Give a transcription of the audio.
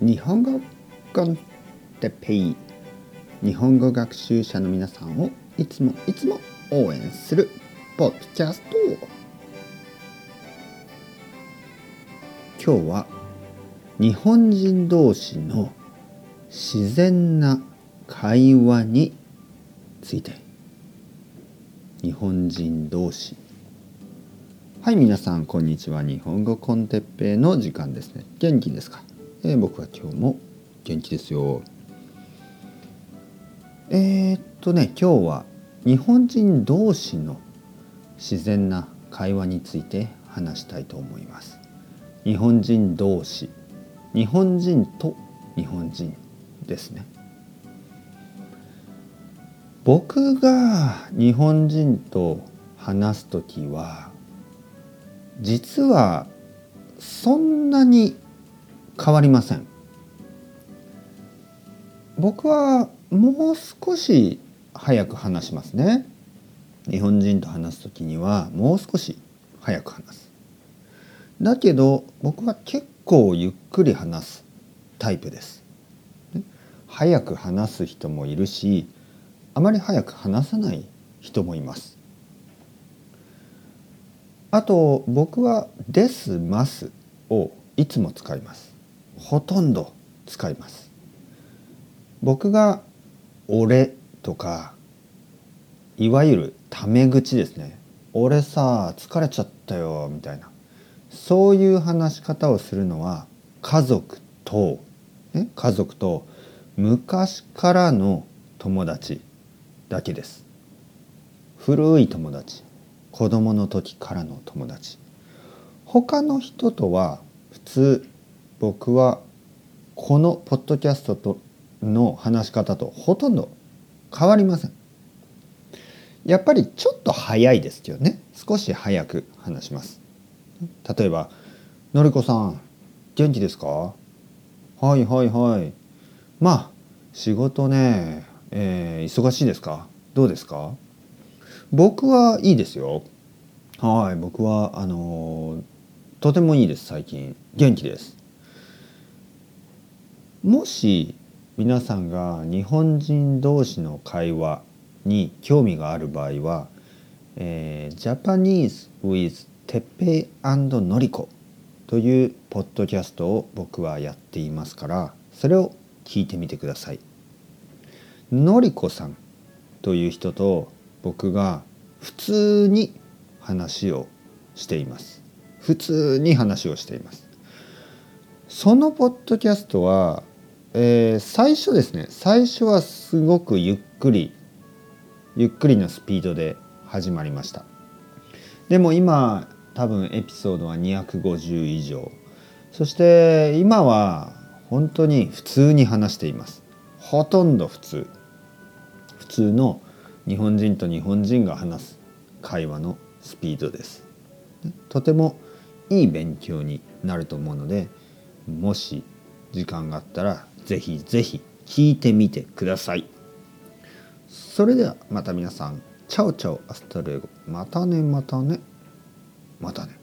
日本語コンテペイ日本語学習者の皆さんをいつもいつも応援するポッドキャスト。今日は日本人同士の自然な会話について。日本人同士。はい皆さんこんにちは。日本語コンテッペイの時間ですね。元気ですか？えー、僕は今日も元気ですよ。えー、っとね今日は日本人同士の自然な会話について話したいと思います。日本人同士日本人と日本人ですね。僕が日本人と話す時は実はそんなに変わりません。僕はもう少し早く話しますね。日本人と話す時にはもう少し早く話す。だけど僕は結構ゆっくり話すタイプです。早く話す人もいるしあまり早く話さない人もいます。あと僕は「です」「ます」をいつも使います。ほとんど使います。僕が「俺」とかいわゆるタメ口ですね「俺さ疲れちゃったよ」みたいな。そういう話し方をするのは家族と、ね、家族と昔からの友達だけです。古い友達子供の時からの友達。他の人とは普通僕はこのポッドキャストとの話し方とほとんど変わりません。やっぱりちょっと早いですよね。少し早く話します。例えば「のりこさん元気ですか?」「はいはいはい」まあ仕事ね、えー、忙しいですか？どうですか？僕はいいですよ。はい僕はあのー、とてもいいです最近元気です。もし皆さんが日本人同士の会話に興味がある場合は、えー、Japanese with てっぺいのりこというポッドキャストを僕はやっていますからそれを聞いてみてください。のりこさんという人と僕が普通に話をしています。普通に話をしています。そのポッドキャストはえー、最初ですね。最初はすごくゆっくりゆっくりなスピードで始まりました。でも今多分エピソードは250以上。そして今は本当に普通に話しています。ほとんど普通。普通の日本人と日本人が話す会話のスピードです。とてもいい勉強になると思うのでもし時間があったらぜひぜひ聞いてみてください。それではまた皆さん、チャオチャオアスタルエゴ。またねまたね。またね。